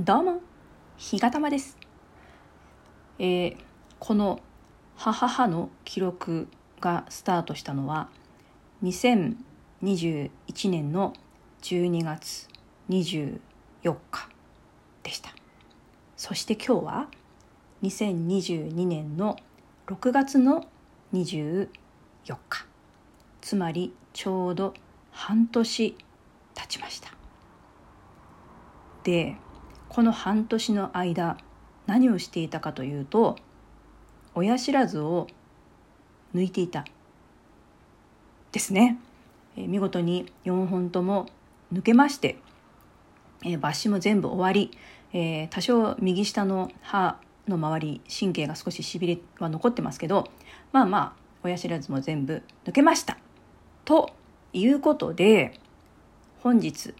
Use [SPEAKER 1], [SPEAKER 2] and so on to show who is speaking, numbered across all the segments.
[SPEAKER 1] どうも、ひがたまです。えーこの「ははは」の記録がスタートしたのは2021年の12月24日でした。そして今日は2022年の6月の24日つまりちょうど半年経ちました。でこの半年の間何をしていたかというと親知らずを抜いていた。ですね、えー見事に4本とも抜けまして、えー抜歯も全部終わり、えー多少右下の歯の周り神経が少ししびれは残ってますけどまあまあ親知らずも全部抜けました。ということで本日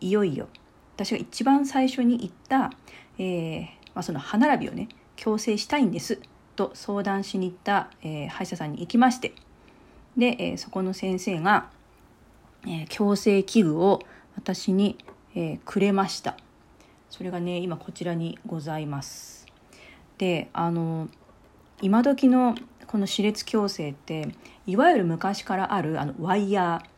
[SPEAKER 1] いよいよ私が一番最初に言った、えーまあ、その歯並びをね矯正したいんですと相談しに行った、えー歯医者さんに行きましてで、えーそこの先生が、えー矯正器具を私に、えーくれました。それがね今こちらにございます。であの今時のこの歯列矯正っていわゆる昔からあるあのワイヤー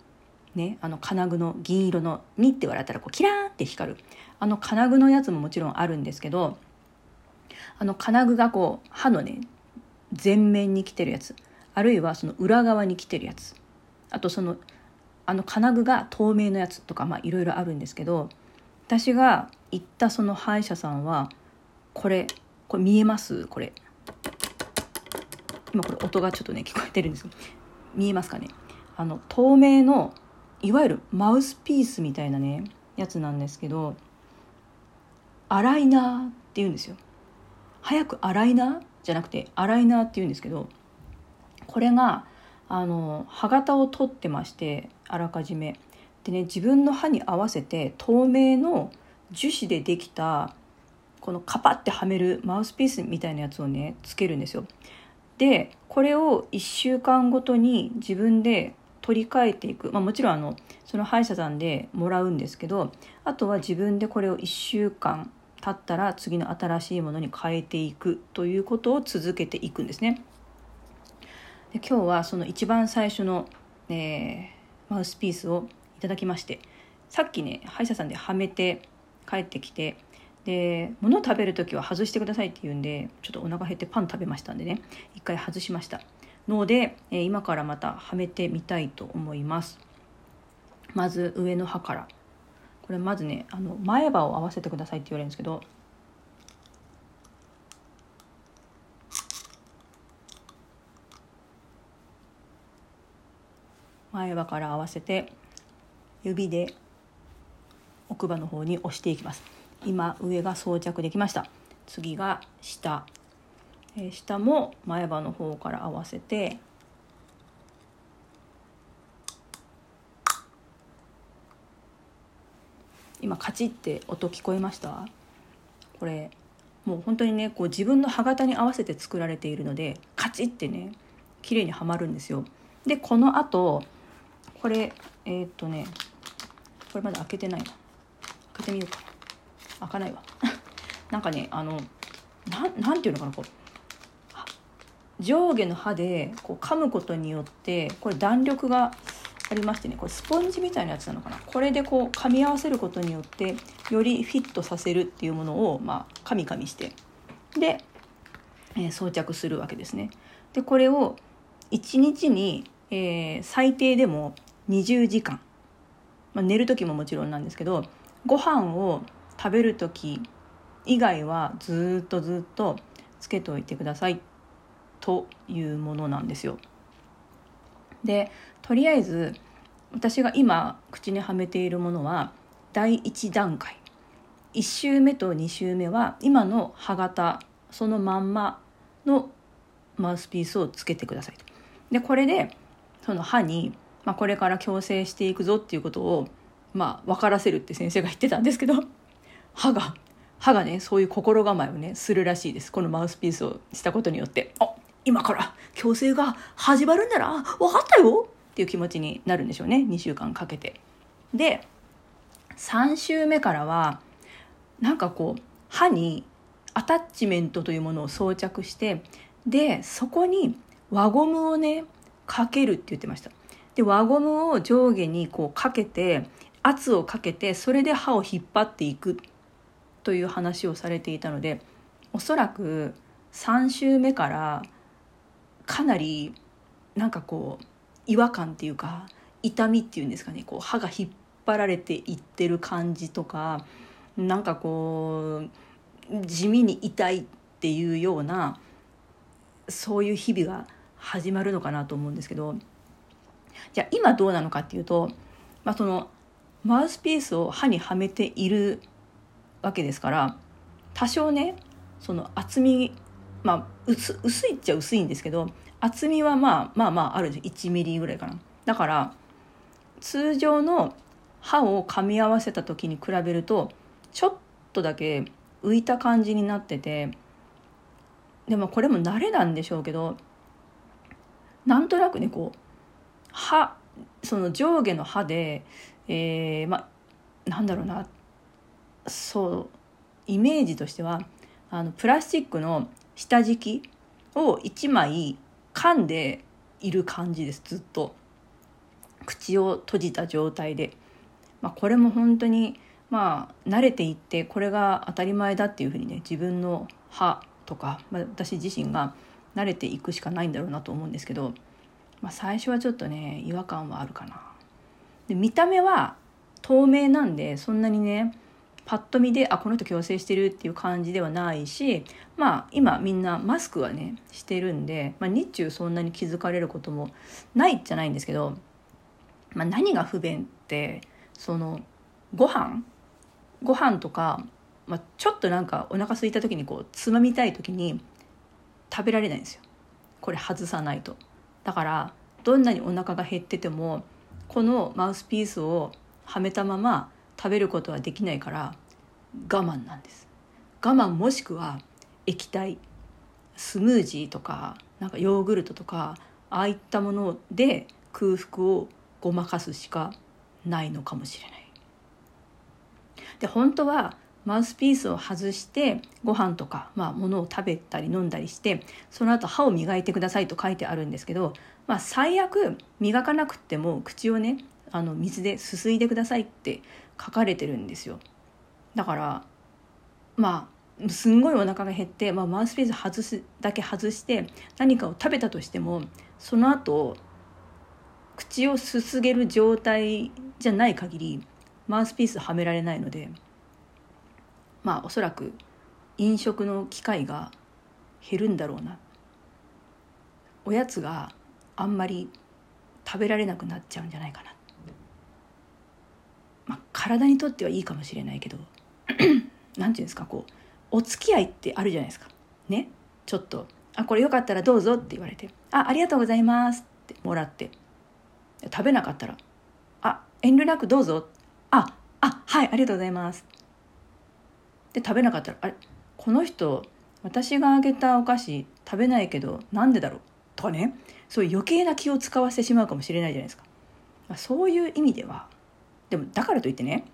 [SPEAKER 1] ね、あの金具の銀色の「に」って笑ったらこうキラーンって光る。あの金具のやつももちろんあるんですけどあの金具がこう歯のね前面に来てるやつ。あるいはその裏側に来てるやつ。あとそのあの金具が透明のやつとかまあいろいろあるんですけど私が行ったその歯医者さんはこれこれ見えます？これ。今これ音がちょっとね聞こえてるんですけど見えますかね？あの透明のいわゆるマウスピースみたいなねやつなんですけどアライナーって言うんですよ。早くアライナーじゃなくてアライナーって言うんですけどこれがあの歯型を取ってましてあらかじめ。でね自分の歯に合わせて透明の樹脂でできたこのカパってはめるマウスピースみたいなやつをねつけるんですよ。でこれを1週間ごとに自分で取り替えていく、まあ、もちろんあのその歯医者さんでもらうんですけどあとは自分でこれを1週間経ったら次の新しいものに変えていくということを続けていくんですね。で今日はその一番最初の、えーマウスピースをいただきましてさっきね歯医者さんではめて帰ってきてで物を食べる時は外してくださいって言うんでちょっとお腹減ってパン食べましたんでね一回外しましたので、えー今からまたはめてみたいと思います。まず上の歯から。これまずねあの前歯を合わせてくださいって言われるんですけど。前歯から合わせて指で奥歯の方に押していきます。今上が装着できました。次が下、え下も前歯の方から合わせて今カチッて音聞こえました？これもう本当にねこう自分の歯型に合わせて作られているのでカチッてね綺麗にはまるんですよ。でこのあとこれえーっとねこれまだ開けてないな開けてみようか。開かないわ。なんかねあのななんていうのかなこう上下の歯でこう噛むことによってこれ弾力がありましてねこれスポンジみたいなやつなのかな。これでこう噛み合わせることによってよりフィットさせるっていうものをまあ噛み噛みしてで、えー装着するわけですね。でこれを1日に、えー最低でも20時間、まあ、寝る時ももちろんなんですけどご飯を食べる時以外はずっとずっとつけておいてください。というものなんですよ。でとりあえず私が今口にはめているものは第1段階1週目と2週目は今の歯型そのまんまのマウスピースをつけてくださいと。でこれでその歯に、まあ、これから矯正していくぞっていうことを、まあ、分からせるって先生が言ってたんですけど歯が歯がねそういう心構えをねするらしいですこのマウスピースをしたことによってあ今から矯正が始まるんだな分かったよっていう気持ちになるんでしょうね2週間かけて。で3週目からはなんかこう歯にアタッチメントというものを装着してでそこに輪ゴムをねかけるって言ってましたで輪ゴムを上下にこうかけて圧をかけてそれで歯を引っ張っていくという話をされていたのでおそらく3週目からかなりなんかこう違和感っていうか痛みっていうんですかね。こう歯が引っ張られていってる感じとかなんかこう地味に痛いっていうようなそういう日々が始まるのかなと思うんですけど。じゃあ今どうなのかっていうと、まあ、そのマウスピースを歯にはめているわけですから多少ねその厚みまあ薄薄いっちゃ薄いんですけど厚みはまあまあまあある1ミリぐらいかな。だから通常の歯を噛み合わせた時に比べるとちょっとだけ浮いた感じになっててでもこれも慣れなんでしょうけどなんとなくねこう歯その上下の歯で、えー、まあなんだろうな。そうイメージとしてはあのプラスチックの下敷きを1枚噛んでいる感じですずっと口を閉じた状態で、まあ、これも本当にまあ慣れていってこれが当たり前だっていうふうにね自分の歯とか、まあ、私自身が慣れていくしかないんだろうなと思うんですけど、まあ、最初はちょっとね違和感はあるかな。で見た目は透明なんでそんなにねパッと見であこの人矯正してるっていう感じではないしまあ今みんなマスクはねしてるんで、まあ、日中そんなに気づかれることもないじゃないんですけど、まあ、何が不便ってそのご飯ご飯とか、まあ、ちょっとなんかお腹空いた時にこうつまみたい時に食べられないんですよ。これ外さないと。だからどんなにお腹が減っててもこのマウスピースをはめたまま食べることはできないから我慢なんです我慢もしくは液体スムージーとかなんかヨーグルトとかああいったもので空腹をごまかすしかないのかもしれない。で本当はマウスピースを外してご飯とか、まあ、物を食べたり飲んだりしてその後歯を磨いてくださいと書いてあるんですけど、まあ、最悪磨かなくっても口をねあの水ですすいでくださいって書かれてるんですよ。だからまあすんごいお腹が減って、まあ、マウスピース外すだけ外して何かを食べたとしてもその後口をすすげる状態じゃない限りマウスピースはめられないのでまあおそらく飲食の機会が減るんだろうな。おやつがあんまり食べられなくなっちゃうんじゃないかな。まあ、体にとってはいいかもしれないけど 何て言うんですかこうお付き合いってあるじゃないですか。ね？ちょっと「あこれよかったらどうぞ」って言われて「あありがとうございます」ってもらって。食べなかったら「あ遠慮なくどうぞ」あ「あはいありがとうございます」で食べなかったら「あれこの人私があげたお菓子食べないけどなんでだろう?」とかね。そういう余計な気を使わせてしまうかもしれないじゃないですか。そういう意味ではでもだからといってね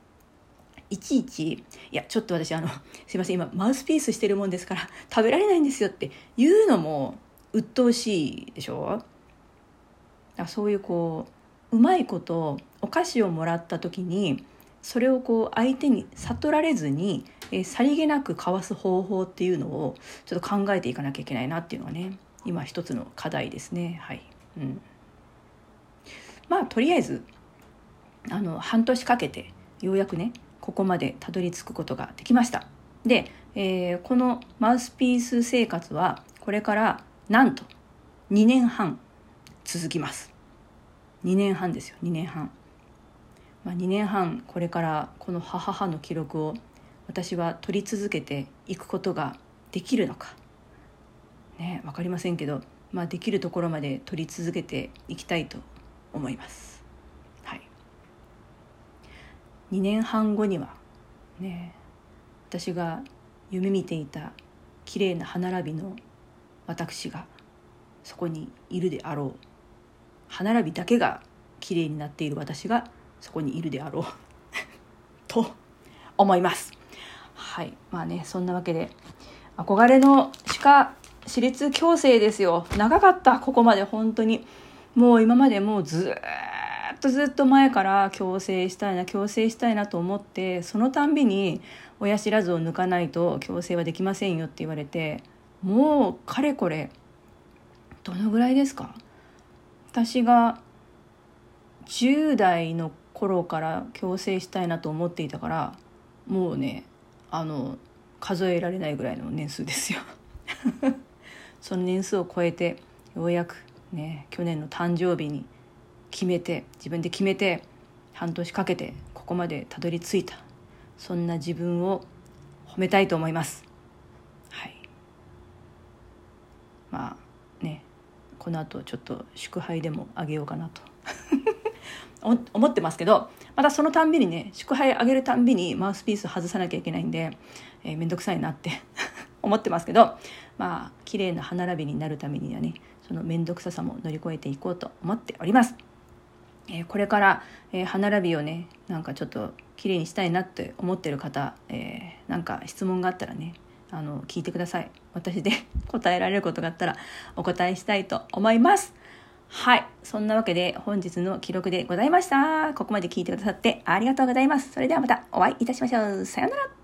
[SPEAKER 1] いちいち「いやちょっと私あの すいません今マウスピースしてるもんですから食べられないんですよ」って言うのも鬱陶しいでしょ？だそういうこううまいことお菓子をもらった時にそれをこう相手に悟られずに、えさりげなく交わす方法っていうのをちょっと考えていかなきゃいけないなっていうのがね今一つの課題ですね。はい、うん、まあとりあえずあの半年かけてようやくねここまでたどり着くことができました。で、えー、このマウスピース生活はこれからなんと2年半続きます。2年半ですよ2年半、まあ、2年半これからこの母の記録を私は取り続けていくことができるのか。ね分かりませんけど、まあ、できるところまで取り続けていきたいと思います。2年半後にはね私が夢見ていた綺麗な歯並びの私がそこにいるであろう。歯並びだけが綺麗になっている私がそこにいるであろう。と思います。はい。まあねそんなわけで憧れの歯科私立矯正ですよ。長かったここまで。本当に。もう今までもうずっとずっと前から矯正したいな矯正したいなと思ってそのたんびに親知らずを抜かないと矯正はできませんよって言われてもうかれこれどのぐらいですか？私が10代の頃から矯正したいなと思っていたからもうねあの数えられないぐらいの年数ですよ。その年数を超えてようやくね去年の誕生日に決めて自分で決めて半年かけてここまでたどり着いた。そんな自分を褒めたいと思います。はい。まあねこの後ちょっと祝杯でもあげようかなと。思ってますけどまたそのたんびにね祝杯あげるたんびにマウスピース外さなきゃいけないんでえー、めんどくさいなって 思ってますけどまあ綺麗な歯並びになるためにはねその面倒くささも乗り越えていこうと思っております。え、これから、え、歯並びをねなんかちょっと綺麗にしたいなって思ってる方、えー、なんか質問があったらねあの聞いてください。私で 答えられることがあったらお答えしたいと思います。はい。そんなわけで本日の記録でございました。ここまで聞いてくださってありがとうございます。それではまたお会いいたしましょう。さようなら。